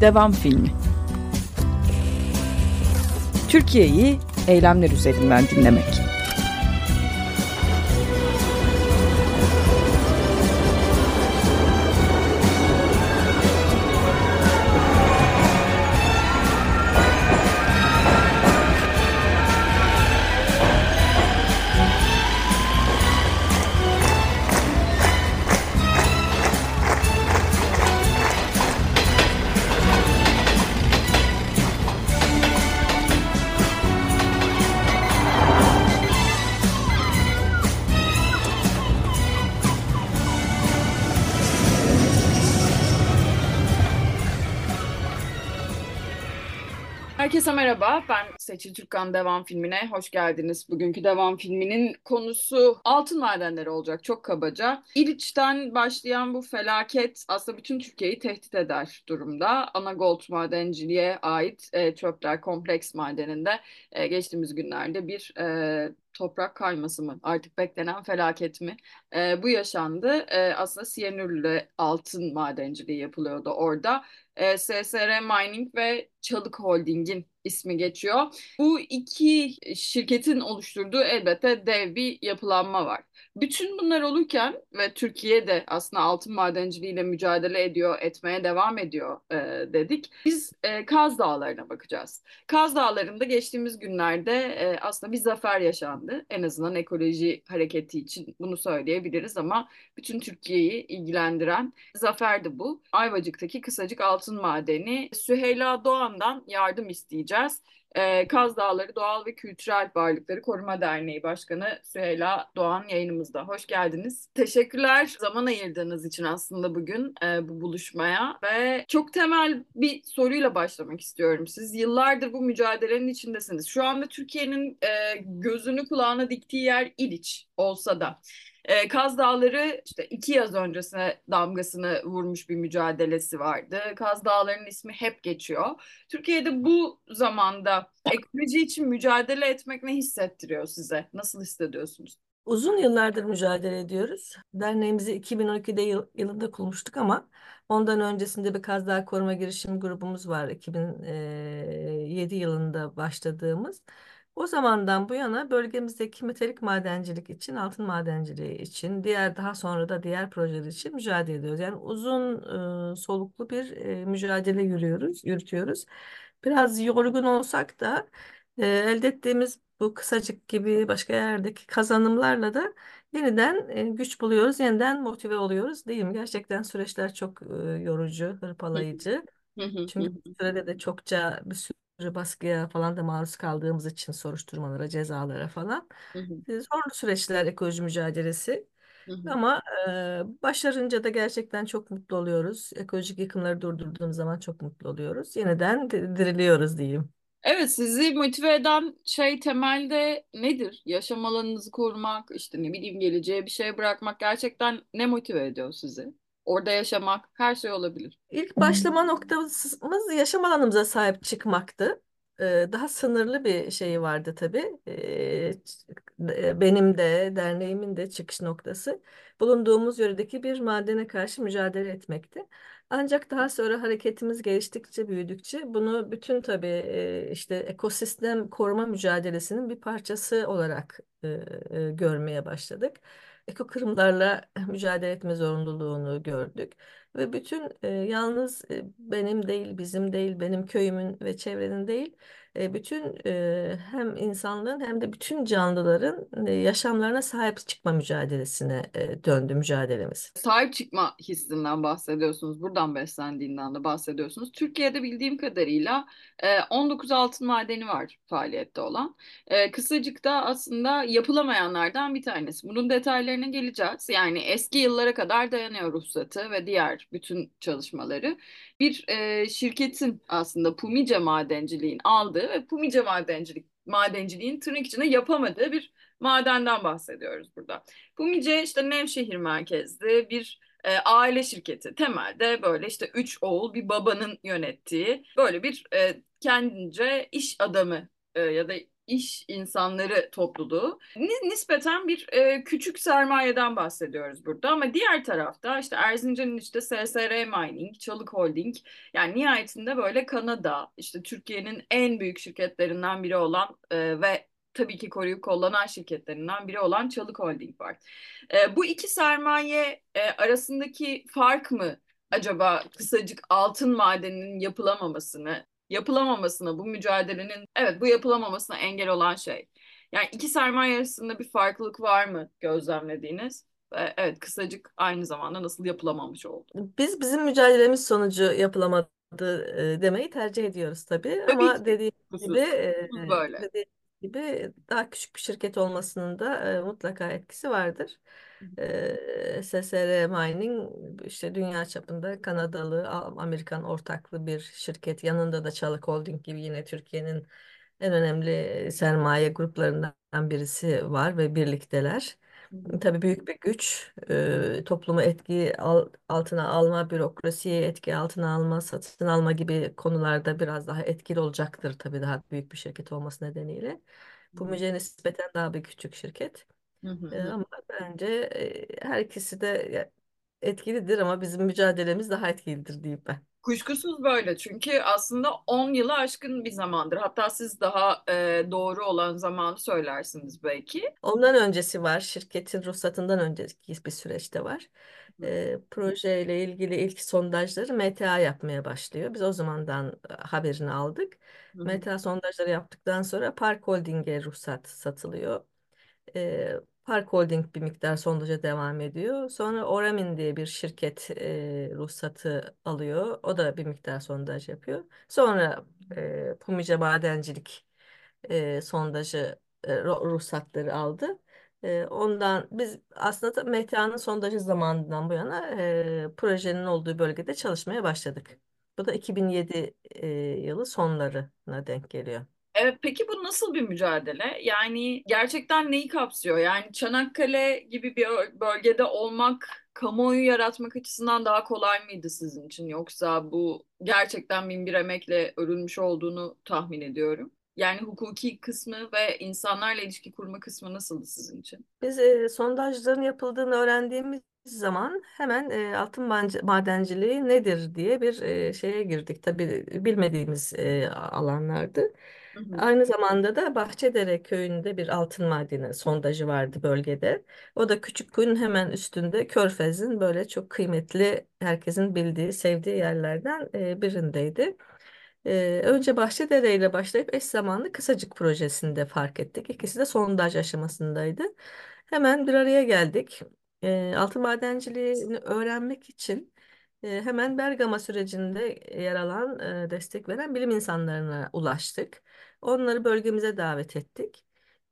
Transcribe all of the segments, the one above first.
devam filmi. Türkiye'yi eylemler üzerinden dinlemek. Seçil Türkkan Devam filmine hoş geldiniz. Bugünkü Devam filminin konusu altın madenleri olacak çok kabaca. İliç'ten başlayan bu felaket aslında bütün Türkiye'yi tehdit eder durumda. Anagold madenciliğe ait e, çöpler kompleks madeninde e, geçtiğimiz günlerde bir e, toprak kayması mı artık beklenen felaket mi? E, bu yaşandı. E, aslında siyanürlü altın madenciliği yapılıyordu orada. E, SSR Mining ve Çalık Holding'in ismi geçiyor. Bu iki şirketin oluşturduğu elbette dev bir yapılanma var. Bütün bunlar olurken ve Türkiye de aslında altın madenciliğiyle mücadele ediyor, etmeye devam ediyor e, dedik. Biz e, Kaz Dağları'na bakacağız. Kaz Dağları'nda geçtiğimiz günlerde e, aslında bir zafer yaşandı. En azından ekoloji hareketi için bunu söyleyebiliriz ama bütün Türkiye'yi ilgilendiren zaferdi bu. Ayvacık'taki Kısacık Altın Madeni. Süheyla Doğan'dan yardım isteyeceğiz. Ee, Kaz Dağları Doğal ve Kültürel Varlıkları Koruma Derneği Başkanı Süheyla Doğan yayınımızda. Hoş geldiniz. Teşekkürler zaman ayırdığınız için aslında bugün e, bu buluşmaya ve çok temel bir soruyla başlamak istiyorum. Siz yıllardır bu mücadelenin içindesiniz. Şu anda Türkiye'nin e, gözünü kulağına diktiği yer İliç olsa da e, Kaz Dağları işte iki yaz öncesine damgasını vurmuş bir mücadelesi vardı. Kaz Dağları'nın ismi hep geçiyor. Türkiye'de bu zamanda ekoloji için mücadele etmek ne hissettiriyor size? Nasıl hissediyorsunuz? Uzun yıllardır mücadele ediyoruz. Derneğimizi 2012'de yıl, yılında kurmuştuk ama ondan öncesinde bir Kaz Dağı Koruma Girişim grubumuz var. 2007 yılında başladığımız. O zamandan bu yana bölgemizdeki metalik madencilik için, altın madenciliği için, diğer daha sonra da diğer projeler için mücadele ediyoruz. Yani uzun e, soluklu bir e, mücadele yürüyoruz, yürütüyoruz. Biraz yorgun olsak da e, elde ettiğimiz bu kısacık gibi başka yerdeki kazanımlarla da yeniden e, güç buluyoruz, yeniden motive oluyoruz değil mi? Gerçekten süreçler çok e, yorucu, hırpalayıcı. Çünkü bu sürede de çokça bir sürü baskıya falan da maruz kaldığımız için soruşturmalara, cezalara falan. Hı hı. Zorlu süreçler ekoloji mücadelesi. Hı hı. Ama e, başarınca da gerçekten çok mutlu oluyoruz. Ekolojik yıkımları durdurduğumuz zaman çok mutlu oluyoruz. Yeniden di- diriliyoruz diyeyim. Evet, sizi motive eden şey temelde nedir? Yaşam alanınızı korumak, işte ne bileyim geleceğe bir şey bırakmak gerçekten ne motive ediyor sizi? Orada yaşamak her şey olabilir. İlk başlama noktamız yaşam alanımıza sahip çıkmaktı. Ee, Daha sınırlı bir şey vardı tabii. Ee, Benim de derneğimin de çıkış noktası bulunduğumuz yöredeki bir madene karşı mücadele etmekti. Ancak daha sonra hareketimiz geliştikçe, büyüdükçe bunu bütün tabii e, işte ekosistem koruma mücadelesinin bir parçası olarak e, e, görmeye başladık. Ekokırımlarla mücadele etme zorunluluğunu gördük. Ve bütün e, yalnız e, benim değil, bizim değil, benim köyümün ve çevrenin değil, bütün hem insanlığın hem de bütün canlıların yaşamlarına sahip çıkma mücadelesine döndü mücadelemiz. Sahip çıkma hissinden bahsediyorsunuz, buradan beslendiğinden de bahsediyorsunuz. Türkiye'de bildiğim kadarıyla e, 19 altın madeni var faaliyette olan. E, Kısacık'ta aslında yapılamayanlardan bir tanesi. Bunun detaylarına geleceğiz. Yani eski yıllara kadar dayanıyor ruhsatı ve diğer bütün çalışmaları. Bir e, şirketin aslında Pumice Madenciliğin aldığı ve Pumice Madencilik madenciliğin tırnak içinde yapamadığı bir madenden bahsediyoruz burada. Pumice işte Nevşehir merkezli bir e, aile şirketi. Temelde böyle işte üç oğul bir babanın yönettiği böyle bir e, kendince iş adamı e, ya da iş insanları topluluğu. Nispeten bir e, küçük sermayeden bahsediyoruz burada ama diğer tarafta işte Erzincan'ın işte SSR Mining, Çalık Holding yani nihayetinde böyle Kanada işte Türkiye'nin en büyük şirketlerinden biri olan e, ve tabii ki koruyup kollanan şirketlerinden biri olan Çalık Holding var. E, bu iki sermaye e, arasındaki fark mı acaba kısacık altın madeninin yapılamamasını, yapılamamasına bu mücadelenin evet bu yapılamamasına engel olan şey. Yani iki sermaye arasında bir farklılık var mı gözlemlediğiniz? Ve evet kısacık aynı zamanda nasıl yapılamamış oldu? Biz bizim mücadelemiz sonucu yapılamadı e, demeyi tercih ediyoruz tabii. Tabii Ama ki. dediğim Kusur. gibi e, Böyle. dediğim gibi daha küçük bir şirket olmasının da e, mutlaka etkisi vardır. E, SSR Mining işte dünya çapında Kanadalı, Al- Amerikan ortaklı bir şirket. Yanında da Çalık Holding gibi yine Türkiye'nin en önemli sermaye gruplarından birisi var ve birlikteler. Tabii büyük bir güç. E, toplumu etki al- altına alma, bürokrasiyi etki altına alma, satın alma gibi konularda biraz daha etkili olacaktır tabii daha büyük bir şirket olması nedeniyle. Bu müce nispeten daha bir küçük şirket. Hı hı E, ama bence e, her ikisi de etkilidir ama bizim mücadelemiz daha etkilidir diyeyim ben. Kuşkusuz böyle çünkü aslında 10 yılı aşkın bir zamandır. Hatta siz daha e, doğru olan zamanı söylersiniz belki. Ondan öncesi var. Şirketin ruhsatından önceki bir süreçte var. E, projeyle ilgili ilk sondajları MTA yapmaya başlıyor. Biz o zamandan haberini aldık. hı hı. MTA sondajları yaptıktan sonra Park Holding'e ruhsat satılıyor. E, Park Holding bir miktar sondaja devam ediyor. Sonra Oramin diye bir şirket e, ruhsatı alıyor. O da bir miktar sondaj yapıyor. Sonra e, Pumice Madencilik e, sondajı e, ru- ruhsatları aldı. E, ondan biz aslında MTA'nın sondajı zamanından bu yana e, projenin olduğu bölgede çalışmaya başladık. Bu da 2007 e, yılı sonlarına denk geliyor. Evet, peki bu nasıl bir mücadele? Yani gerçekten neyi kapsıyor? Yani Çanakkale gibi bir bölgede olmak, kamuoyu yaratmak açısından daha kolay mıydı sizin için? Yoksa bu gerçekten bin bir emekle örülmüş olduğunu tahmin ediyorum. Yani hukuki kısmı ve insanlarla ilişki kurma kısmı nasıldı sizin için? Biz e, sondajların yapıldığını öğrendiğimiz zaman hemen e, altın madenciliği nedir diye bir e, şeye girdik. Tabii bilmediğimiz e, alanlardı. Aynı zamanda da Bahçedere köyünde bir altın madeni sondajı vardı bölgede. O da Küçükkuyu'nun hemen üstünde Körfez'in böyle çok kıymetli, herkesin bildiği, sevdiği yerlerden e, birindeydi. E, önce Bahçedere ile başlayıp eş zamanlı Kısacık projesinde fark ettik. İkisi de sondaj aşamasındaydı. Hemen bir araya geldik. E, altın madenciliğini öğrenmek için hemen Bergama sürecinde yer alan, destek veren bilim insanlarına ulaştık. Onları bölgemize davet ettik.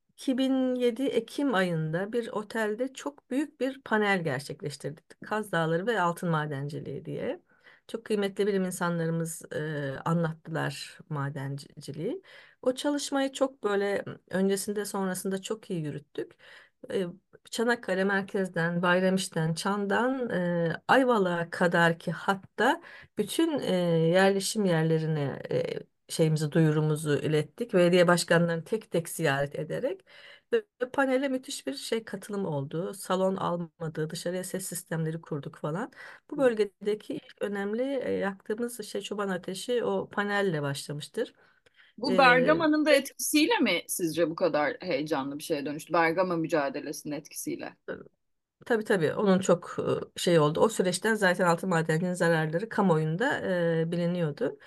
2007 Ekim ayında bir otelde çok büyük bir panel gerçekleştirdik. Kaz Dağları ve altın madenciliği diye. Çok kıymetli bilim insanlarımız e, anlattılar madenciliği. O çalışmayı çok böyle öncesinde sonrasında çok iyi yürüttük. E, Çanakkale merkezden, Bayramiş'ten, Çan'dan e, Ayvalık'a kadar ki hatta bütün e, yerleşim yerlerine e, şeyimizi, duyurumuzu ilettik. Belediye başkanlarını tek tek ziyaret ederek ve panele müthiş bir şey katılım oldu. Salon almadı, dışarıya ses sistemleri kurduk falan. Bu bölgedeki ilk önemli e, yaktığımız şey çoban ateşi o panelle başlamıştır. Bu E, Bergama'nın da etkisiyle mi sizce bu kadar heyecanlı bir şeye dönüştü? Bergama mücadelesinin etkisiyle. Tabii tabii onun çok e, şey oldu. O süreçten zaten altın madeninin zararları kamuoyunda e, biliniyordu.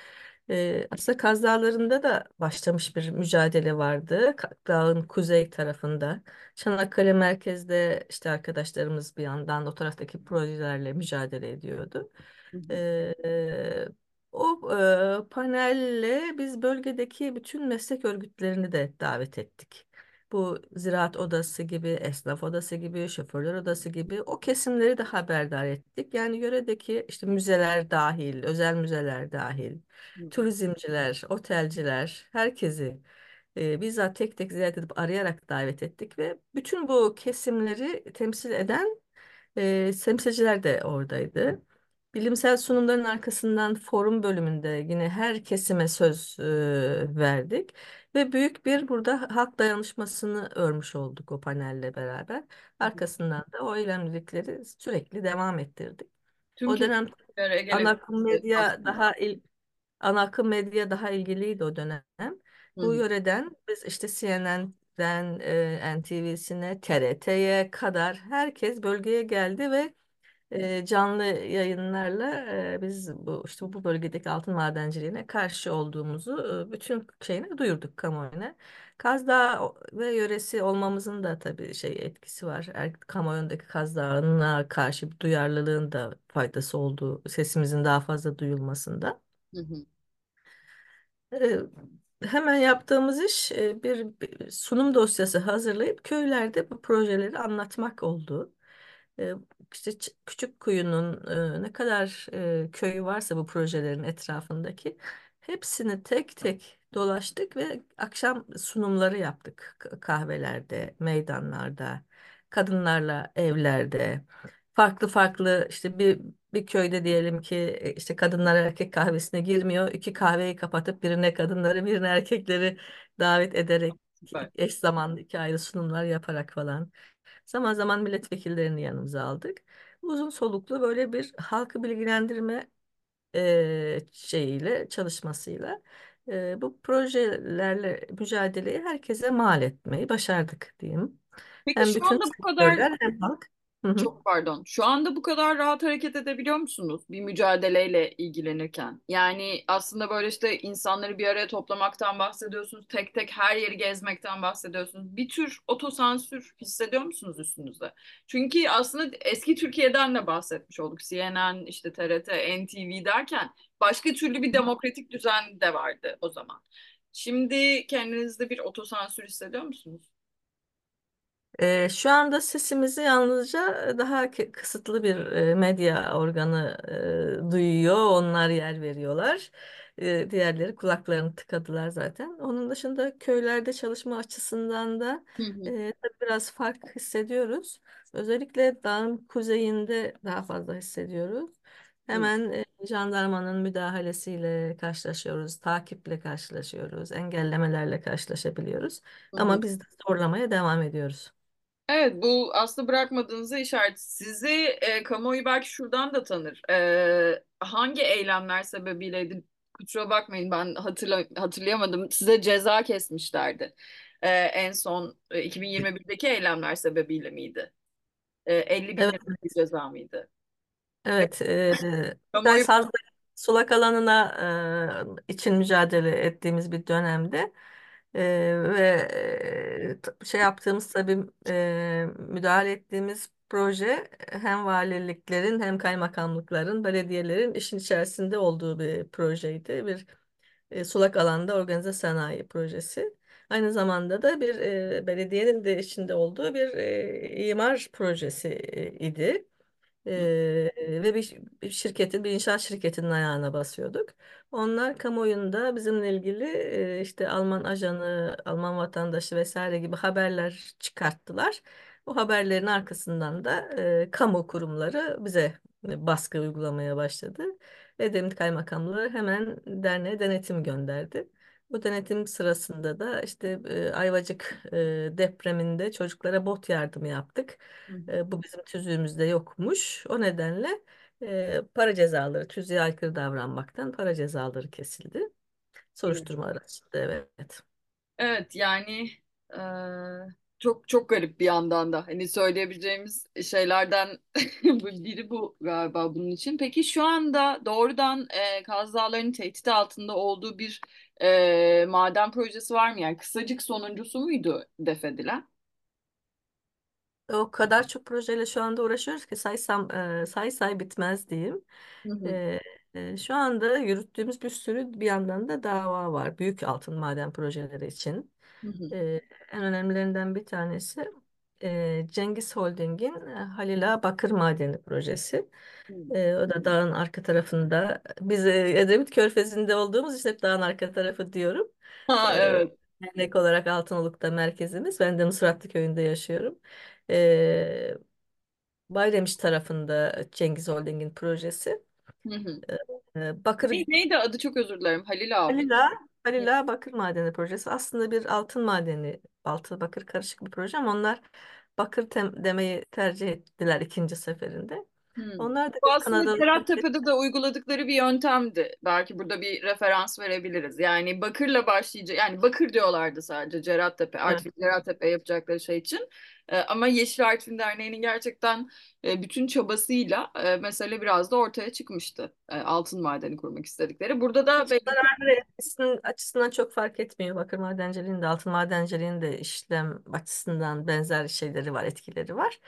E, aslında Kaz Dağları'nda da başlamış bir mücadele vardı. Dağın kuzey tarafında. Çanakkale merkezde işte arkadaşlarımız bir yandan o taraftaki projelerle mücadele ediyordu. Hı. E, o e, panelle biz bölgedeki bütün meslek örgütlerini de davet ettik. Bu ziraat odası gibi, esnaf odası gibi, şoförler odası gibi o kesimleri de haberdar ettik. Yani yöredeki işte müzeler dahil, özel müzeler dahil, Hı. turizmciler, otelciler, herkesi e, bizzat tek tek ziyaret edip arayarak davet ettik ve bütün bu kesimleri temsil eden e, temsilciler de oradaydı. Bilimsel sunumların arkasından forum bölümünde yine her kesime söz e, verdik. Ve büyük bir burada halk dayanışmasını örmüş olduk o panelle beraber. Arkasından da o eylemlilikleri sürekli devam ettirdik. Tüm O dönem ana akım medya aslında. daha il, ana akım medya daha ilgiliydi o dönem. Hı Bu yöreden biz işte CNN'den e, NTV'sine, TRT'ye kadar herkes bölgeye geldi ve e, canlı yayınlarla e, biz bu işte bu bölgedeki altın madenciliğine karşı olduğumuzu e, bütün şeyine duyurduk kamuoyuna. Kaz Dağı ve yöresi olmamızın da tabii şey etkisi var. Er, kamuoyundaki Kaz Dağı'na karşı bir duyarlılığın da faydası olduğu, sesimizin daha fazla duyulmasında. Hı hı. Ee, Hemen yaptığımız iş e, bir sunum dosyası hazırlayıp köylerde bu projeleri anlatmak oldu. İşte Küçük Kuyu'nun ne kadar köyü varsa bu projelerin etrafındaki hepsini tek tek dolaştık ve akşam sunumları yaptık kahvelerde, meydanlarda, kadınlarla evlerde. Farklı farklı işte bir bir köyde diyelim ki e, işte kadınlar erkek kahvesine girmiyor. İki kahveyi kapatıp birine kadınları birine erkekleri davet ederek Süper. eş zamanlı iki ayrı sunumlar yaparak falan. Zaman zaman milletvekillerini yanımıza aldık. Uzun soluklu böyle bir halkı bilgilendirme e, şeyiyle çalışmasıyla e, bu projelerle mücadeleyi herkese mal etmeyi başardık diyeyim. Peki Hem şu bütün anda bu kadar sektörler hem halk. Hı hı. Çok pardon. Şu anda bu kadar rahat hareket edebiliyor musunuz bir mücadeleyle ilgilenirken? Yani aslında böyle işte insanları bir araya toplamaktan bahsediyorsunuz, tek tek her yeri gezmekten bahsediyorsunuz. Bir tür otosansür hissediyor musunuz üstünüzde? Çünkü aslında eski Türkiye'den de bahsetmiş olduk. CNN, işte TRT, NTV derken başka türlü bir demokratik düzen de vardı o zaman. Şimdi kendinizde bir otosansür hissediyor musunuz? Ee, şu anda sesimizi yalnızca daha kısıtlı bir e, medya organı e, duyuyor, onlar yer veriyorlar. E, diğerleri kulaklarını tıkadılar zaten. Onun dışında köylerde çalışma açısından da Hı hı. e, tabii biraz fark hissediyoruz. Özellikle dağın kuzeyinde daha fazla hissediyoruz. Hı Hemen e, jandarmanın müdahalesiyle karşılaşıyoruz, takiple karşılaşıyoruz, engellemelerle karşılaşabiliyoruz. Ama biz de zorlamaya devam ediyoruz. Evet, bu aslında bırakmadığınızı işaret. Sizi e, kamuoyu belki şuradan da tanır. E, hangi eylemler sebebiyleydi? Kusura bakmayın ben hatırla, hatırlayamadım. Size ceza kesmişlerdi. E, en son e, 2021'deki eylemler sebebiyle miydi? E, 50 bin Evet, ceza mıydı? evet. E, Kamuoyu sulak alanına e, için mücadele ettiğimiz bir dönemde ve şey yaptığımız tabii e, müdahale ettiğimiz proje hem valiliklerin hem kaymakamlıkların, belediyelerin işin içerisinde olduğu bir projeydi. Bir e, sulak alanda organize sanayi projesi. Aynı zamanda da bir e, belediyenin de içinde olduğu bir e, imar projesi e, idi. Ve bir, şirketin, bir inşaat şirketinin ayağına basıyorduk. Onlar kamuoyunda bizimle ilgili e, işte Alman ajanı, Alman vatandaşı vesaire gibi haberler çıkarttılar. Bu haberlerin arkasından da e, kamu kurumları bize baskı uygulamaya başladı. Edremit Kaymakamlığı hemen derneğe denetim gönderdi. Bu denetim sırasında da işte e, Ayvacık e, depreminde çocuklara bot yardımı yaptık. E, bu bizim tüzüğümüzde yokmuş. O nedenle e, para cezaları, tüzüğe aykırı davranmaktan para cezaları kesildi. Soruşturmalar açıldı, evet. Evet yani eee, çok çok garip bir yandan da hani söyleyebileceğimiz şeylerden biri bu galiba bunun için. Peki şu anda doğrudan eee Kaz Dağları'nın tehdit altında olduğu bir eee, maden projesi var mı? Yani kısacık sonuncusu muydu defedilen? O kadar çok projeyle şu anda uğraşıyoruz ki saysam e, say say bitmez diyeyim. Hı hı, E, e, şu anda yürüttüğümüz bir sürü bir yandan da dava var. Büyük altın maden projeleri için. hı hı, E, en önemlilerinden bir tanesi e, Cengiz Holding'in e, Halila Bakır Madeni projesi. hı. E, o da dağın arka tarafında. Biz e, Edremit Körfezi'nde olduğumuz için hep dağın arka tarafı diyorum. Ha E, evet. dernek olarak Altınoluk'ta merkezimiz. Ben de Mısratlı köyünde yaşıyorum. E, Bayramiş tarafında Cengiz Holding'in projesi. Hı hı. E, Bakır Ne- Neydi adı çok özür dilerim. Halil abi. Halila Halila Bakır Madeni projesi aslında bir altın madeni, altı bakır karışık bir proje ama onlar bakır tem- demeyi tercih ettiler ikinci seferinde. Hmm. Onlar da Bu aslında Cerattepe'de de uyguladıkları bir yöntemdi. Belki burada bir referans verebiliriz. Yani bakırla başlayacak, yani bakır diyorlardı sadece Cerattepe, Evet. Artvin Cerattepe yapacakları şey için. Ee, ama Yeşil Artvin Derneği'nin gerçekten e, bütün çabasıyla e, mesele biraz da ortaya çıkmıştı. E, altın madeni kurmak istedikleri. Burada da etkisinin açısından çok fark etmiyor. Bakır madenciliğinin de altın madenciliğinin de işlem açısından benzer şeyleri var, etkileri var.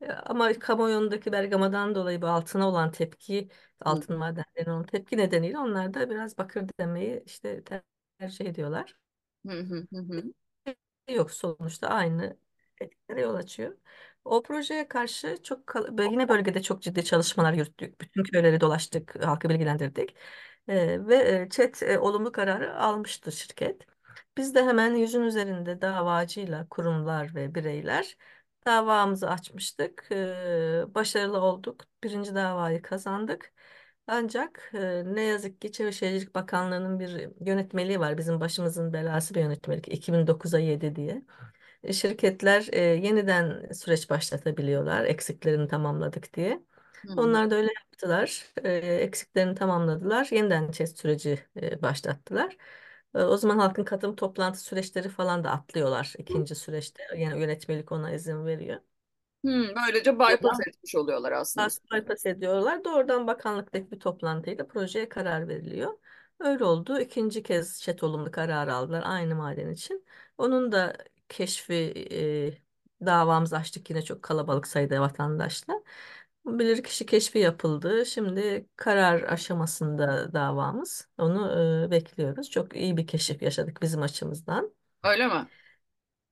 E, Ama kamuoyundaki Bergama'dan dolayı bu altına olan tepki, altın madenlerine olan tepki nedeniyle onlar da biraz bakır demeyi işte tercih ediyorlar. hı hı hı hı. Yok sonuçta aynı etkilere yol açıyor. O projeye karşı çok kal- yine bölgede çok ciddi çalışmalar yürüttük. Bütün köyleri dolaştık, halkı bilgilendirdik. Ee, ve e, ÇED e, olumlu kararı almıştı şirket. Biz de hemen yüzün üzerinde davacıyla kurumlar ve bireyler davamızı açmıştık. Ee, başarılı olduk. Birinci davayı kazandık. Ancak e, ne yazık ki Çevre Şehircilik Bakanlığı'nın bir yönetmeliği var. Bizim başımızın belası bir yönetmelik 2009'a 7 diye. E, Şirketler e, yeniden süreç başlatabiliyorlar eksiklerini tamamladık diye. Hı. Onlar da öyle yaptılar. E, eksiklerini tamamladılar. Yeniden test süreci e, başlattılar. O zaman halkın katılım toplantı süreçleri falan da atlıyorlar ikinci süreçte. Yani yönetmelik ona izin veriyor. Hmm, böylece bypass etmiş oluyorlar aslında. As- bypass ediyorlar. Doğrudan bakanlıktaki bir toplantıyla projeye karar veriliyor. Öyle oldu. İkinci kez çet olumlu karar aldılar aynı maden için. Onun da keşfi e, davamızı açtık yine çok kalabalık sayıda vatandaşla. Bilirkişi keşfi yapıldı. Şimdi karar aşamasında davamız. Onu e, bekliyoruz. Çok iyi bir keşif yaşadık bizim açımızdan. Öyle mi?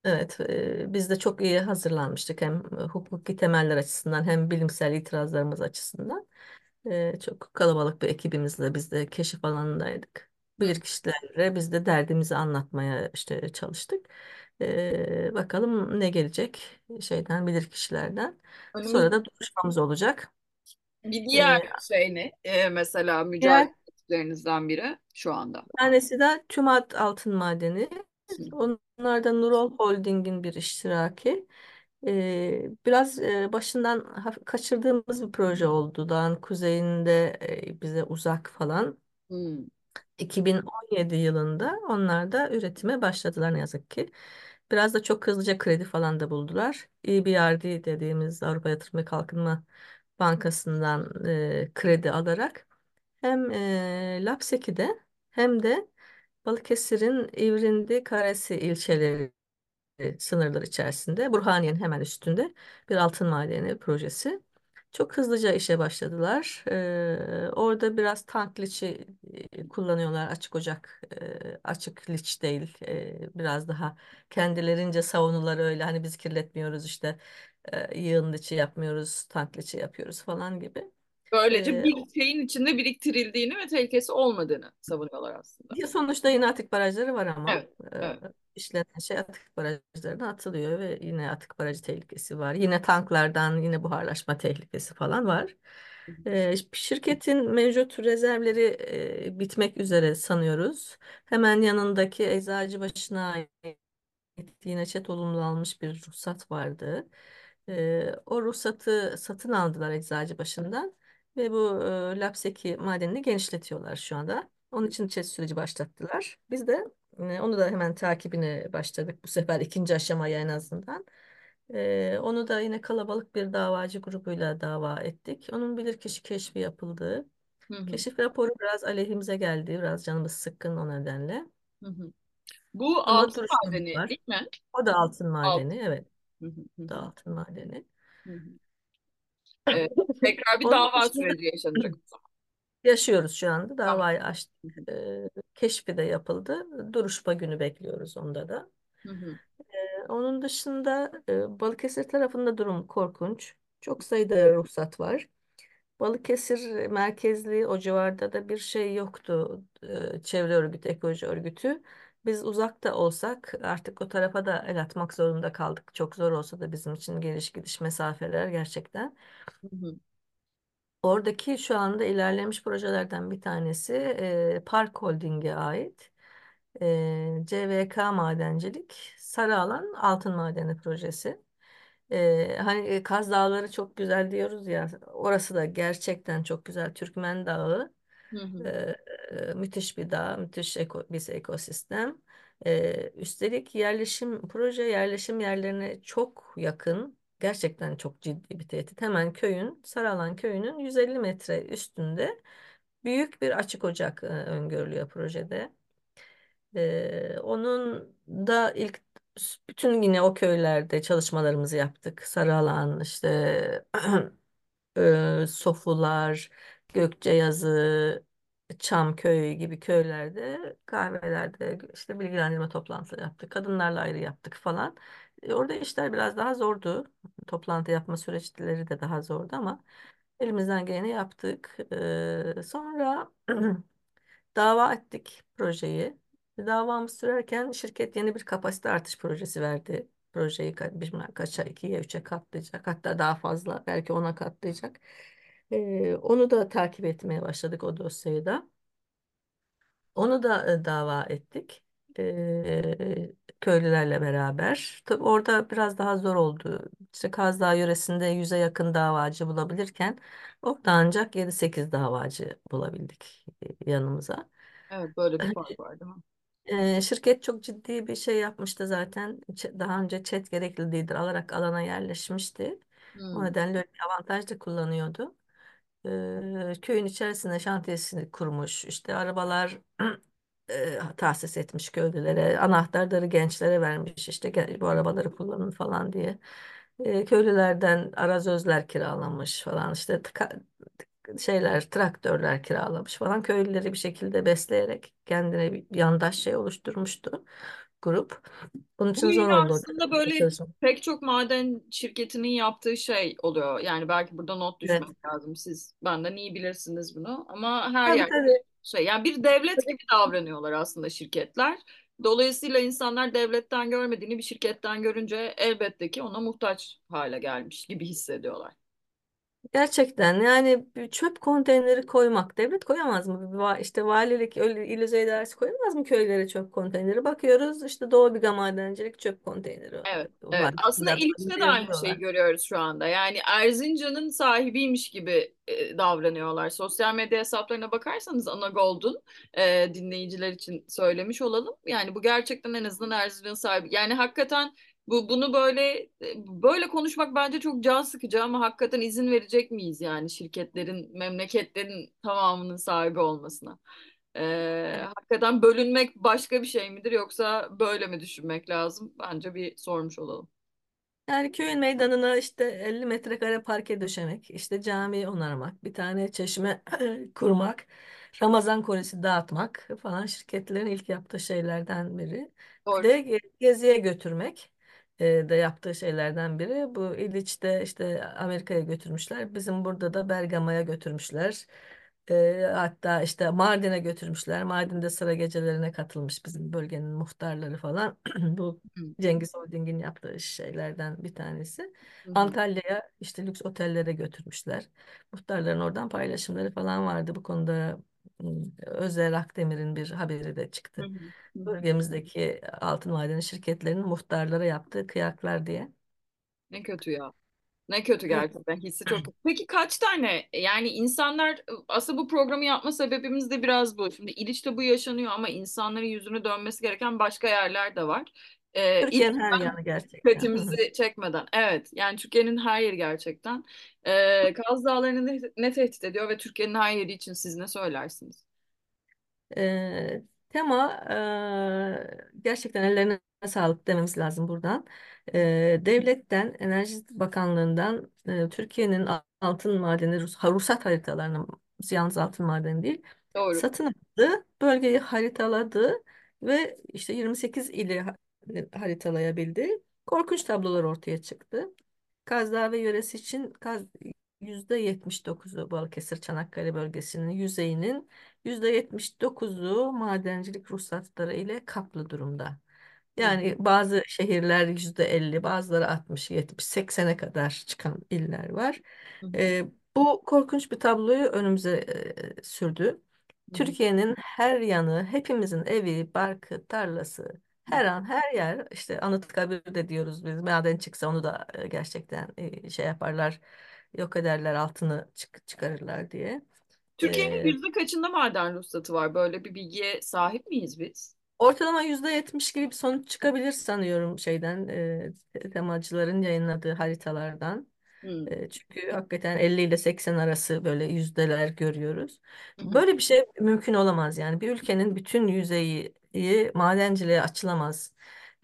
Evet, e, biz de çok iyi hazırlanmıştık hem hukuki temeller açısından hem bilimsel itirazlarımız açısından. E, çok kalabalık bir ekibimizle biz de keşif alanındaydık. Hı. Bilirkişilerle biz de derdimizi anlatmaya işte çalıştık. E, bakalım ne gelecek şeyden bilirkişilerden. Önümüz Sonra da duruşmamız olacak. bir diğer şey ne? Ee, mesela diğer mücadele ekiplerinizden biri şu anda. tanesi de TÜMAD Altın Madeni. Hı. Onlar da Nurol Holding'in bir iştiraki. Ee, biraz e, başından kaçırdığımız bir proje oldu. Dağın kuzeyinde e, bize uzak falan. Hmm. 2017 yılında onlar da üretime başladılar ne yazık ki. Biraz da çok hızlıca kredi falan da buldular. EBRD dediğimiz Avrupa Yatırım ve Kalkınma Bankası'ndan e, kredi alarak hem e, Lapseki'de hem de Balıkesir'in İvrindi, Karasi ilçeleri e, sınırlar içerisinde Burhaniye'nin hemen üstünde bir altın madeni projesi. Çok hızlıca işe başladılar. Ee, orada biraz tank liçi kullanıyorlar. Açık ocak, e, açık liç değil. E, biraz daha kendilerince savunular öyle. Hani biz kirletmiyoruz işte e, yığın liçi yapmıyoruz, tank liçi yapıyoruz falan gibi. Böylece Ee, bir şeyin içinde biriktirildiğini ve tehlikesi olmadığını savunuyorlar aslında. Sonuçta yine atık barajları var ama Evet, e, evet. işlenen şey atık barajlarına atılıyor ve yine atık barajı tehlikesi var. Yine tanklardan yine buharlaşma tehlikesi falan var. E, şirketin mevcut rezervleri e, bitmek üzere sanıyoruz. Hemen yanındaki Eczacıbaşı'na ait yine çet olumlu almış bir ruhsat vardı. Ee, o ruhsatı satın aldılar Eczacıbaşı'ndan ve bu e, Lapseki madenini genişletiyorlar şu anda. Onun için çet süreci başlattılar. Biz de e, onu da hemen takibine başladık bu sefer ikinci aşamaya en azından. Ee, onu da yine kalabalık bir davacı grubuyla dava ettik. Onun bilirkişi keşfi yapıldı. Hı hı, Keşif raporu biraz aleyhimize geldi. Biraz canımız sıkkın o nedenle. hı hı. Bu Ama altın madeni var. değil mi? O da altın Altın. madeni, evet. Hı hı, O da altın madeni. hı hı. Ee, tekrar bir Onun dava dışında süreci yaşanacak o zaman. yaşıyoruz şu anda. Tamam. Davayı açtık. Ee, keşfi de yapıldı. Duruşma günü bekliyoruz onda da. hı hı, Ee, onun dışında e, Balıkesir tarafında durum korkunç. Çok sayıda ruhsat var. Balıkesir merkezli o civarda da bir şey yoktu. Ee, çevre örgütü, ekoloji örgütü. Biz uzakta olsak artık o tarafa da el atmak zorunda kaldık. Çok zor olsa da bizim için geliş gidiş mesafeler gerçekten. hı hı, Oradaki şu anda ilerlemiş projelerden bir tanesi e, Park Holding'e ait. E, CVK Madencilik Sarıalan Altın Madeni Projesi. E, hani Kaz Dağları çok güzel diyoruz ya orası da gerçekten çok güzel. Türkmen Dağı Hı hı. müthiş bir dağ, müthiş eko, bir ekosistem. E, üstelik yerleşim proje yerleşim yerlerine çok yakın. Gerçekten çok ciddi bir tehdit. Hemen köyün, Saralan köyünün 150 metre üstünde büyük bir açık ocak e, öngörülüyor projede. E, onun da ilk bütün yine o köylerde çalışmalarımızı yaptık. Sarıalan, işte e, Sofular, Gökçeazı, Çamköy gibi köylerde, kahvelerde işte bilgilendirme toplantıları yaptık. Kadınlarla ayrı yaptık falan. E, orada işler biraz daha zordu. Toplantı yapma süreçleri de daha zordu ama elimizden geleni yaptık. E, sonra dava ettik projeyi. Davamız sürerken şirket yeni bir kapasite artış projesi verdi. Projeyi ka- bilmem kaça, ikiye, üçe katlayacak. Hatta daha fazla belki ona katlayacak. Onu da takip etmeye başladık o dosyayı da. Onu da e, dava ettik. Köylülerle beraber. Tabii orada biraz daha zor oldu. İşte Kaz Dağı yöresinde yüze yakın davacı bulabilirken orada ancak yedi sekiz davacı bulabildik e, yanımıza. Evet böyle bir fark var değil mi? Şirket çok ciddi bir şey yapmıştı zaten. Ç- Daha önce chat gerekli değildir alarak alana yerleşmişti. O Hmm, nedenle öyle bir avantaj da kullanıyordu. Köyün içerisinde şantiyesini kurmuş. İşte arabalar e, tahsis etmiş köylülere. Anahtarları gençlere vermiş. İşte bu arabaları kullanın falan diye. Ee, köylülerden arazözler kiralamış falan. İşte şeyler, traktörler kiralamış falan. Köylüleri bir şekilde besleyerek kendine bir yandaş şey oluşturmuştu grup. Bunun Bu için zor yine oldu aslında böyle pek çok maden şirketinin yaptığı şey oluyor. Yani belki burada not Evet. düşmek lazım. Siz benden iyi bilirsiniz bunu. Ama her Tabii yerde tabii. şey yani bir devlet gibi davranıyorlar aslında şirketler. Dolayısıyla insanlar devletten görmediğini bir şirketten görünce elbette ki ona muhtaç hale gelmiş gibi hissediyorlar. Gerçekten yani bir çöp konteyneri koymak devlet koyamaz mı? Bir va- İşte valilik öyle il özel idaresi koyamaz mı köylere çöp konteyneri? Bakıyoruz işte Doğu Biga Madencilik çöp konteyneri Evet, evet. var. Aslında Bunlar İliç'te de aynı şeyi yazıyorlar. görüyoruz şu anda. Yani Erzincan'ın sahibiymiş gibi e, davranıyorlar. Sosyal medya hesaplarına bakarsanız Ana Gold'un e, dinleyiciler için söylemiş olalım. Yani bu gerçekten en azından Erzincan'ın sahibi. Yani hakikaten bu bunu böyle e, böyle konuşmak bence çok can sıkıcı ama hakikaten izin verecek miyiz yani şirketlerin, memleketlerin tamamının sahibi olmasına? Ee, hakikaten bölünmek başka bir şey midir yoksa böyle mi düşünmek lazım? Bence bir sormuş olalım. Yani köyün meydanına işte 50 metrekare parke döşemek, işte camiyi onarmak, bir tane çeşme kurmak, Ramazan kolisi dağıtmak falan şirketlerin ilk yaptığı şeylerden biri. Bir Doğru. de ge- geziye götürmek e, de yaptığı şeylerden biri. Bu İliç'te işte Amerika'ya götürmüşler. Bizim burada da Bergama'ya götürmüşler. E, hatta işte Mardin'e götürmüşler. Mardin'de sıra gecelerine katılmış bizim bölgenin muhtarları falan. Bu Cengiz Holding'in yaptığı şeylerden bir tanesi. Antalya'ya işte lüks otellere götürmüşler. Muhtarların oradan paylaşımları falan vardı bu konuda. Özel Akdemir'in bir haberi de çıktı. hı. Hı hı. Bölgemizdeki altın madeni şirketlerinin muhtarlara yaptığı kıyaklar diye. Ne kötü ya. Ne kötü gerçekten. Hissi çok kötü. Peki kaç tane yani insanlar aslında bu programı yapma sebebimiz de biraz bu. Şimdi İliç'te bu yaşanıyor ama insanların yüzünü dönmesi gereken başka yerler de var. Ee, Türkiye'nin her yanı gerçekten. Dikkatimizi çekmeden. Evet yani Türkiye'nin her yeri gerçekten. Ee, Kaz Dağları'nı ne, ne tehdit ediyor ve Türkiye'nin her yeri için siz ne söylersiniz? Eee, tema eee, gerçekten ellerine sağlık dememiz lazım buradan. Eee, devletten, Enerji Bakanlığı'ndan eee, Türkiye'nin altın madeni, ruhsat haritalarını, yalnız altın madeni değil, Doğru. satın aldı, bölgeyi haritaladı ve işte 28 ili haritalayabildi. Korkunç tablolar ortaya çıktı. Kaz Dağı ve yöresi için Kaz, %79'u Balıkesir Çanakkale bölgesinin yüzeyinin %79'u madencilik ruhsatları ile kaplı durumda. Yani bazı şehirler %50, bazıları 60, 70, 80'e kadar çıkan iller var. Ee, bu korkunç bir tabloyu önümüze e, sürdü. Türkiye'nin her yanı, hepimizin evi, barkı, tarlası, her an her yer işte Anıtkabir de diyoruz biz. Maden çıksa onu da e, gerçekten e, şey yaparlar, yok ederler, altını çık çıkarırlar diye. Türkiye'nin E, yüzde kaçında maden ruhsatı var? Böyle bir bilgiye sahip miyiz biz? ortalama %70 gibi bir sonuç çıkabilir sanıyorum şeyden, e, temacıların yayınladığı haritalardan. E, Çünkü hakikaten 50 ile 80 arası böyle yüzdeler görüyoruz. hı hı. Böyle bir şey mümkün olamaz yani. Bir ülkenin bütün yüzeyi madenciliğe açılamaz.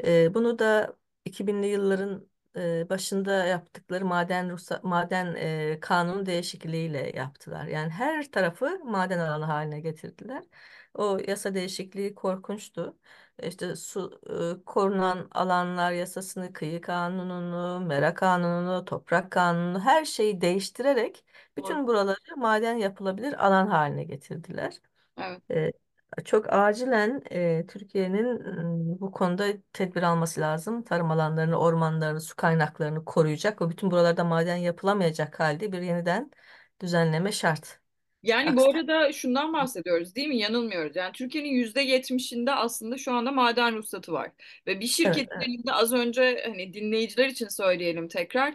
E, bunu da 2000'li yılların e, başında yaptıkları maden ruhsa, maden e, kanunu değişikliğiyle yaptılar. Yani her tarafı maden alanı haline getirdiler. O yasa değişikliği korkunçtu. İşte su e, korunan alanlar yasasını, kıyı kanununu, mera kanununu, toprak kanununu her şeyi değiştirerek bütün buraları maden yapılabilir alan haline getirdiler. Evet. E, çok acilen e, Türkiye'nin m, bu konuda tedbir alması lazım. Tarım alanlarını, ormanlarını, su kaynaklarını koruyacak. O bütün buralarda maden yapılamayacak halde bir yeniden düzenleme şart. Yani bu arada şundan bahsediyoruz değil mi? Yanılmıyoruz. Yani Türkiye'nin yüzde yetmişinde aslında şu anda maden ruhsatı var. Ve bir şirketin evet. elinde az önce hani dinleyiciler için söyleyelim tekrar.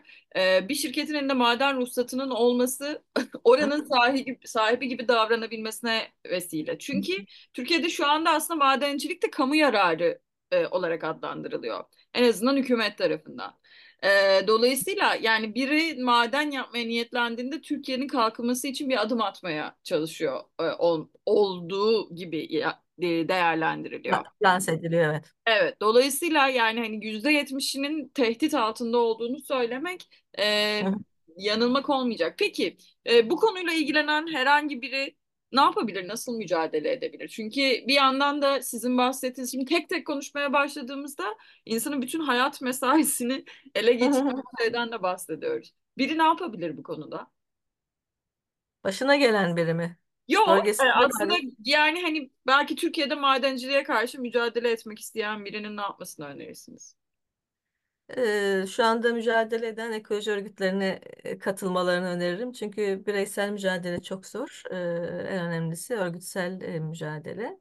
bir şirketin elinde maden ruhsatının olması oranın sahibi, sahibi gibi davranabilmesine vesile. Çünkü Türkiye'de şu anda aslında madencilik de kamu yararı olarak adlandırılıyor. En azından hükümet tarafından. Ee, dolayısıyla yani biri maden yapmaya niyetlendiğinde Türkiye'nin kalkınması için bir adım atmaya çalışıyor e, ol- olduğu gibi ya- de- değerlendiriliyor. Lanse ediliyor evet. Evet, dolayısıyla yani hani yüzde yetmişinin tehdit altında olduğunu söylemek e, yanılmak olmayacak. Peki e, bu konuyla ilgilenen herhangi biri ne yapabilir, nasıl mücadele edebilir? Çünkü bir yandan da sizin bahsettiğiniz, şimdi tek tek konuşmaya başladığımızda insanın bütün hayat mesaisini ele geçiren bir şeyden de bahsediyoruz. Biri ne yapabilir bu konuda? Başına gelen biri mi? Yok, e, Bölgesinde aslında var. yani hani belki Türkiye'de madenciliğe karşı mücadele etmek isteyen birinin ne yapmasını önerirsiniz? Ee, şu anda mücadele eden ekoloji örgütlerine e, katılmalarını öneririm. Çünkü bireysel mücadele çok zor. Ee, en önemlisi örgütsel e, mücadele.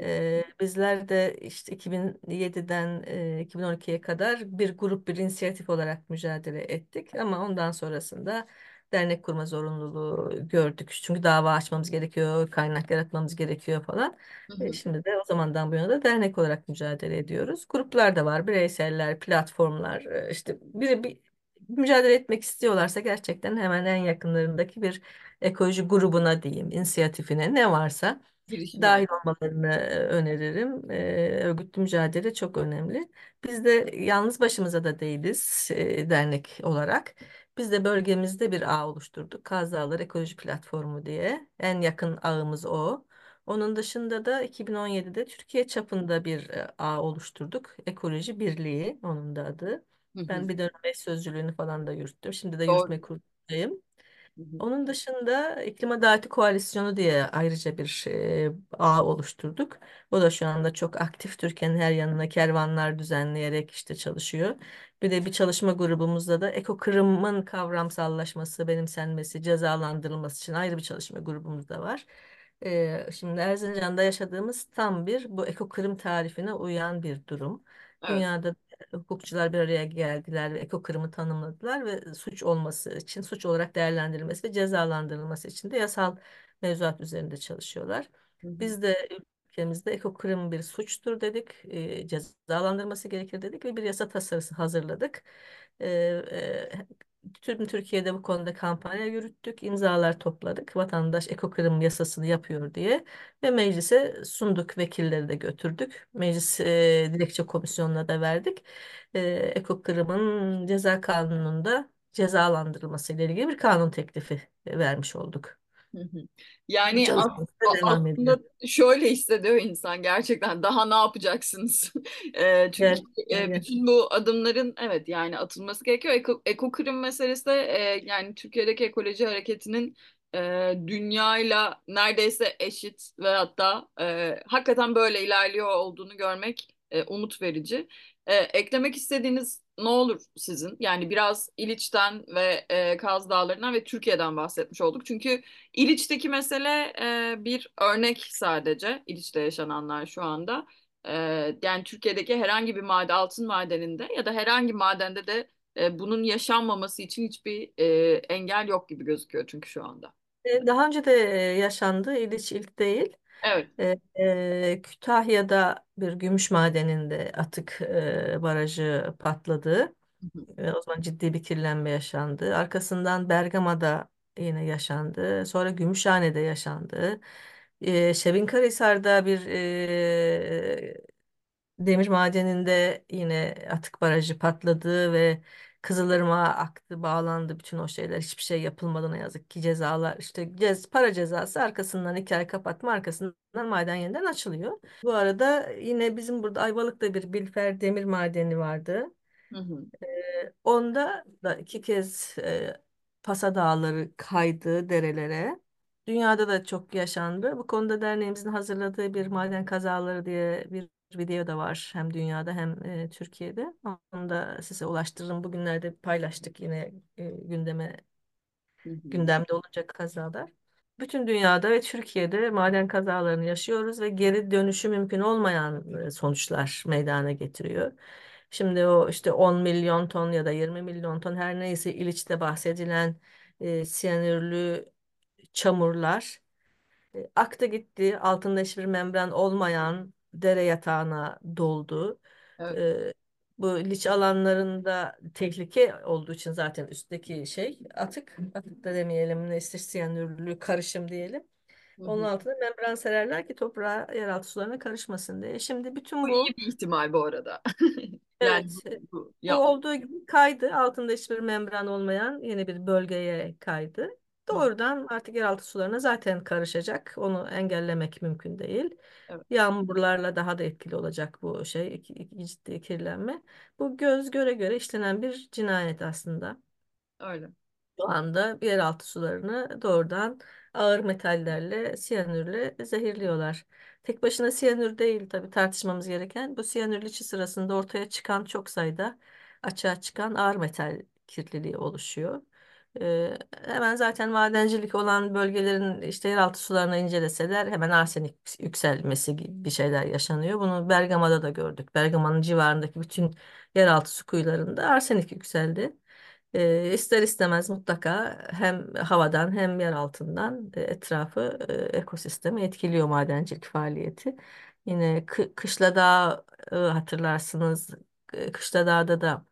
Ee, bizler de işte 2007'den e, 2012'ye kadar bir grup bir inisiyatif olarak mücadele ettik. Ama ondan sonrasında dernek kurma zorunluluğu gördük. Çünkü dava açmamız gerekiyor, kaynak yaratmamız gerekiyor falan. Hı E, hı. şimdi de o zamandan bu yana da dernek olarak mücadele ediyoruz. Gruplar da var, bireyseller, platformlar. E, işte biri bir mücadele etmek istiyorlarsa gerçekten hemen en yakınlarındaki bir ekoloji grubuna diyeyim, inisiyatifine ne varsa Girişimler. dahil olmalarını e, öneririm. E, örgütlü mücadele çok önemli. Biz de yalnız başımıza da değiliz e, dernek olarak. Biz de bölgemizde bir ağ oluşturduk. Kaz Dağları Ekoloji Platformu diye. En yakın ağımız o. Onun dışında da 2017'de Türkiye çapında bir e, ağ oluşturduk. Ekoloji Birliği onun da adı. Hı hı. Ben bir dönem eş sözcülüğünü falan da yürüttüm. Şimdi de Doğru. yürütme kurulundayım. Onun dışında İklim Adaleti Koalisyonu diye ayrıca bir e, ağ oluşturduk. O da şu anda çok aktif. Türkiye'nin her yanına kervanlar düzenleyerek işte çalışıyor. Bir de bir çalışma grubumuzda da ekokırımın kavramsallaşması, benimsenmesi, cezalandırılması için ayrı bir çalışma grubumuz da var. E, şimdi Erzincan'da yaşadığımız tam bir bu ekokırım tarifine uyan bir durum. Evet. Dünyada hukukçular bir araya geldiler ve ekokırımı tanımladılar ve suç olması için, suç olarak değerlendirilmesi ve cezalandırılması için de yasal mevzuat üzerinde çalışıyorlar. Biz de ülkemizde ekokırım bir suçtur dedik, e, cezalandırması gerekir dedik ve bir yasa tasarısı hazırladık. E, e, tüm Türkiye'de bu konuda kampanya yürüttük, imzalar topladık. Vatandaş ekokırım yasasını yapıyor diye ve meclise sunduk, vekilleri de götürdük. Meclis e, dilekçe komisyonuna da verdik. E, ekokırımın ceza kanununda cezalandırılması ile ilgili bir kanun teklifi vermiş olduk. Yani aslında şöyle hissediyor insan gerçekten daha ne yapacaksınız? Eee, çünkü gel, e, bütün bu adımların evet yani atılması gerekiyor. Eko, ekokırım meselesi de e, yani Türkiye'deki ekoloji hareketinin e, dünyayla neredeyse eşit ve hatta e, hakikaten böyle ilerliyor olduğunu görmek e, umut verici. E, eklemek istediğiniz ne olur sizin? Yani biraz İliç'ten ve e, Kaz Dağları'ndan ve Türkiye'den bahsetmiş olduk. Çünkü İliç'teki mesele e, bir örnek sadece. İliç'te yaşananlar şu anda. E, yani Türkiye'deki herhangi bir maden, altın madeninde ya da herhangi madende de e, bunun yaşanmaması için hiçbir e, engel yok gibi gözüküyor çünkü şu anda. E, Daha önce de yaşandı. İliç ilk değil. Evet. E, e, Kütahya'da bir gümüş madeninde atık e, barajı patladı. E, o zaman ciddi bir kirlenme yaşandı. Arkasından Bergama'da yine yaşandı. Sonra Gümüşhane'de yaşandı. E, Şebinkarahisar'da bir e, demir madeninde yine atık barajı patladı ve Kızılırmak'a aktı, bağlandı bütün o şeyler. Hiçbir şey yapılmadı ne yazık ki cezalar işte cez, para cezası arkasından iki ay kapatma arkasından maden yeniden açılıyor. Bu arada yine bizim burada Ayvalık'ta bir Bilfer demir madeni vardı. Hı hı. Ee, onda da iki kez e, Pasa Dağları kaydı derelere. Dünyada da çok yaşandı. Bu konuda derneğimizin hazırladığı bir maden kazaları diye bir video da var. Hem dünyada hem e, Türkiye'de. Onu da size ulaştırırım. Bugünlerde paylaştık yine e, gündeme Hı hı. gündemde olacak kazalar. Bütün dünyada ve Türkiye'de maden kazalarını yaşıyoruz ve geri dönüşü mümkün olmayan e, sonuçlar meydana getiriyor. Şimdi o işte 10 milyon ton ya da 20 milyon ton her neyse İliç'te bahsedilen e, siyanürlü çamurlar e, aktı gitti. Altında hiçbir membran olmayan dere yatağına doldu. Evet. E, bu liç alanlarında tehlike olduğu için zaten üstteki şey atık, atık da demeyelim, ne siyanürlü karışım diyelim. Hı Onun hı. altına membran sererler ki toprağa, yeraltı sularına karışmasın diye. Şimdi bütün Bu bu iyi bir ihtimal bu arada. Yani evet bu, bu bu olduğu gibi kaydı. Altında hiçbir membran olmayan yeni bir bölgeye kaydı. Doğrudan artık yeraltı sularına zaten karışacak. Onu engellemek mümkün değil. Evet. Yağmurlarla daha da etkili olacak bu şey, ciddi kirlenme. Bu göz göre göre işlenen bir cinayet aslında. öyle. Şu anda yeraltı sularını doğrudan ağır metallerle, siyanürle zehirliyorlar. Tek başına siyanür değil tabii tartışmamız gereken. Bu siyanür liçi sırasında ortaya çıkan çok sayıda açığa çıkan ağır metal kirliliği oluşuyor. Ee, hemen zaten madencilik olan bölgelerin işte yeraltı sularını inceleseler hemen arsenik yükselmesi gibi bir şeyler yaşanıyor. Bunu Bergama'da da gördük. Bergama'nın civarındaki bütün yeraltı su kuyularında arsenik yükseldi. E, ister istemez mutlaka hem havadan hem yer altından etrafı e, ekosistemi etkiliyor madencilik faaliyeti. Yine kı Kışladağ e, hatırlarsınız. Kışladağ'da da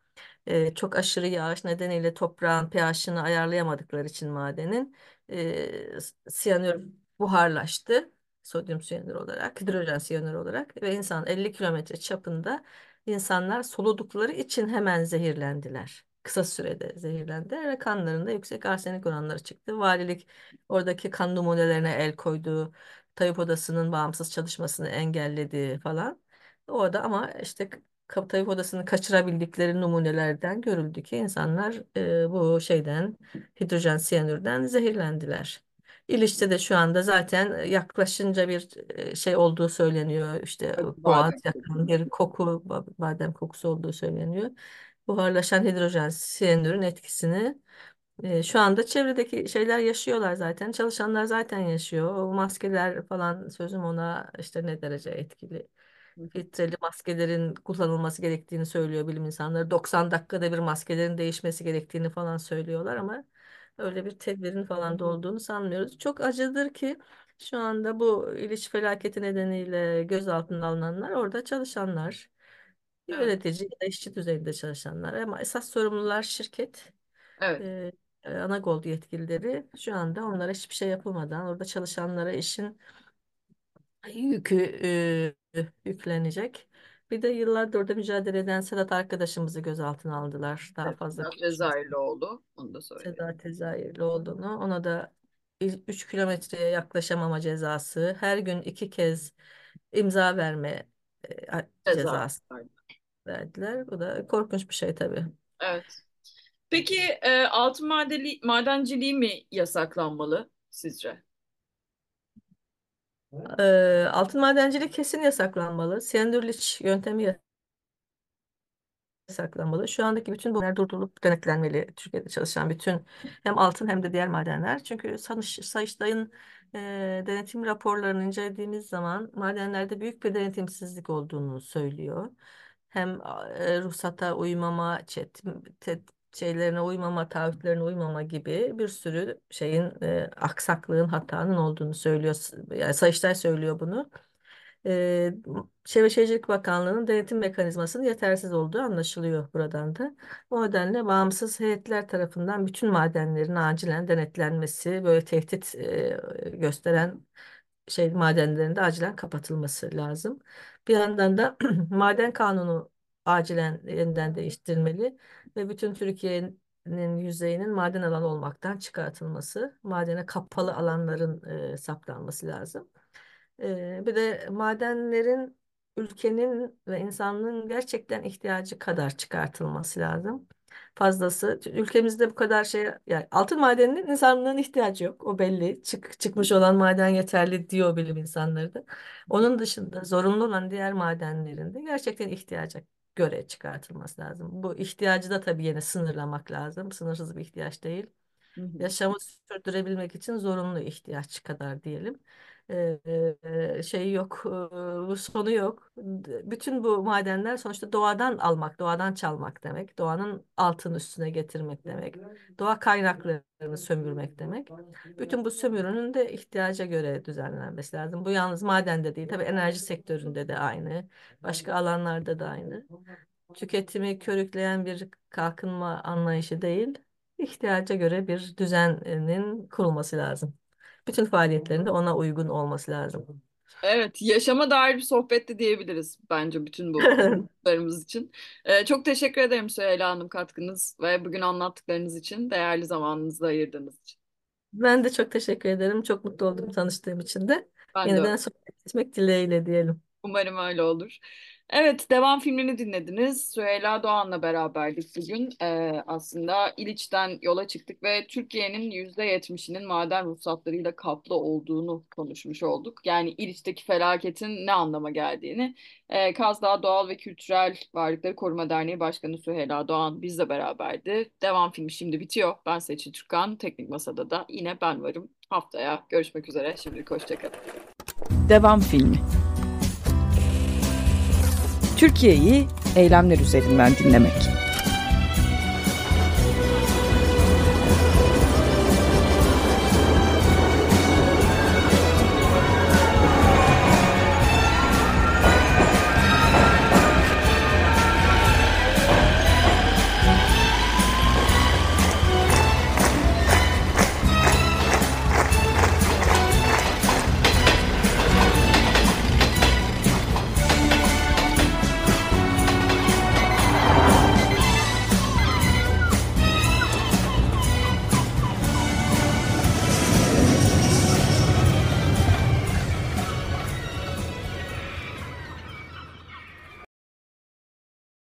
e, çok aşırı yağış nedeniyle toprağın pH'ini ayarlayamadıkları için madenin e, siyanür buharlaştı. Sodyum siyanür olarak, hidrojen siyanür olarak ve insan 50 kilometre çapında insanlar soludukları için hemen zehirlendiler. Kısa sürede zehirlendiler ve kanlarında yüksek arsenik oranları çıktı. Valilik oradaki kan numunelerine el koydu. Tayyip Odası'nın bağımsız çalışmasını engelledi falan. Orada ama işte Ka- Tayyip Odası'nı kaçırabildikleri numunelerden görüldü ki insanlar e, bu şeyden hidrojen siyanürden zehirlendiler. İliç'te de şu anda zaten yaklaşınca bir e, şey olduğu söyleniyor. İşte boğaz yakın bir koku, ba- badem kokusu olduğu söyleniyor. Buharlaşan hidrojen siyanürün etkisini e, şu anda çevredeki şeyler yaşıyorlar zaten. Çalışanlar zaten yaşıyor. O maskeler falan sözüm ona işte ne derece etkili filtreli maskelerin kullanılması gerektiğini söylüyor bilim insanları. 90 dakikada bir maskelerin değişmesi gerektiğini falan söylüyorlar ama öyle bir tedbirin falan da olduğunu sanmıyoruz. Çok acıdır ki şu anda bu İliç felaketi nedeniyle gözaltına alınanlar orada çalışanlar, Evet. yönetici ya da işçi düzeyinde çalışanlar ama esas sorumlular şirket. Evet. e, Anagol yetkilileri şu anda onlara hiçbir şey yapılmadan orada çalışanlara işin yükü e, yüklenecek. Bir de yıllardır orada mücadele eden Sedat arkadaşımızı gözaltına aldılar. Daha Evet. fazla Biraz konuşması. Cezayirlioğlu. Onu da söyleyelim. Sedat Cezayirli olduğunu. Ona da 3 kilometreye yaklaşamama cezası, her gün iki kez imza verme e, Ceza. cezası verdiler. Bu da korkunç bir şey tabii. Evet. Peki e, altın madeni, madenciliği mi yasaklanmalı sizce? Altın madenciliği kesin yasaklanmalı. Sendürliç yöntemi yasaklanmalı. Şu andaki bütün bunlar durdurulup denetlenmeli. Türkiye'de çalışan bütün hem altın hem de diğer madenler. Çünkü Sayış- Sayıştay'ın e, denetim raporlarını incelediğimiz zaman madenlerde büyük bir denetimsizlik olduğunu söylüyor. Hem e, ruhsata uymama, çet, şeylerine uymama, taahhütlerine uymama gibi bir sürü şeyin e, aksaklığın, hatanın olduğunu söylüyor. Yani Sayıştay söylüyor bunu. Ee, Çevre Şehircilik Bakanlığı'nın denetim mekanizmasının yetersiz olduğu anlaşılıyor buradan da. O nedenle bağımsız heyetler tarafından bütün madenlerin acilen denetlenmesi, böyle tehdit e, gösteren şey madenlerin de acilen kapatılması lazım. Bir yandan da maden kanunu acilen yeniden değiştirilmeli ve bütün Türkiye'nin yüzeyinin maden alanı olmaktan çıkartılması, madene kapalı alanların e, saptanması lazım. Ee, bir de madenlerin ülkenin ve insanlığın gerçekten ihtiyacı kadar çıkartılması lazım. Fazlası ülkemizde bu kadar şey yani altın madeninin insanlığın ihtiyacı yok. O belli. Çık, çıkmış olan maden yeterli diyor bilim insanları da. Onun dışında zorunlu olan diğer madenlerin de gerçekten ihtiyaca göre çıkartılması lazım. Bu ihtiyacı da tabii yine sınırlamak lazım. Sınırsız bir ihtiyaç değil. Hı hı. Yaşamı sürdürebilmek için zorunlu ihtiyaç kadar diyelim. Ee, şey yok, e, sonu yok. Bütün bu madenler sonuçta doğadan almak, doğadan çalmak demek. Doğanın altın üstüne getirmek demek. Doğa kaynaklarını sömürmek demek. Bütün bu sömürünün de ihtiyaca göre düzenlenmesi lazım. Bu yalnız madende değil, tabii enerji sektöründe de aynı, başka alanlarda da aynı. Tüketimi körükleyen bir kalkınma anlayışı değil, ihtiyaca göre bir düzenin kurulması lazım. Bütün faaliyetlerinde ona uygun olması lazım. Evet, yaşama dair bir sohbetti diyebiliriz bence bütün bu konuşmalarımız için. Ee, çok teşekkür ederim Süheyla Hanım katkınız ve bugün anlattıklarınız için, değerli zamanınızı ayırdığınız için. Ben de çok teşekkür ederim. Çok mutlu oldum tanıştığım için de. Ben de Yeniden sohbet etmek dileğiyle diyelim. Umarım öyle olur. Evet, devam filmini dinlediniz. Süheyla Doğan'la beraberdik bugün. Ee, aslında İliç'ten yola çıktık ve Türkiye'nin %70'inin maden ruhsatlarıyla kaplı olduğunu konuşmuş olduk. Yani İliç'teki felaketin ne anlama geldiğini. Ee, Kaz Dağı Doğal ve Kültürel Varlıkları Koruma Derneği Başkanı Süheyla Doğan bizle beraberdi. Devam filmi şimdi bitiyor. Ben Seçil Türkan. Teknik Masada da yine ben varım. Haftaya görüşmek üzere. Şimdilik hoşçakalın. Devam filmi. Türkiye'yi eylemler üzerinden dinlemek.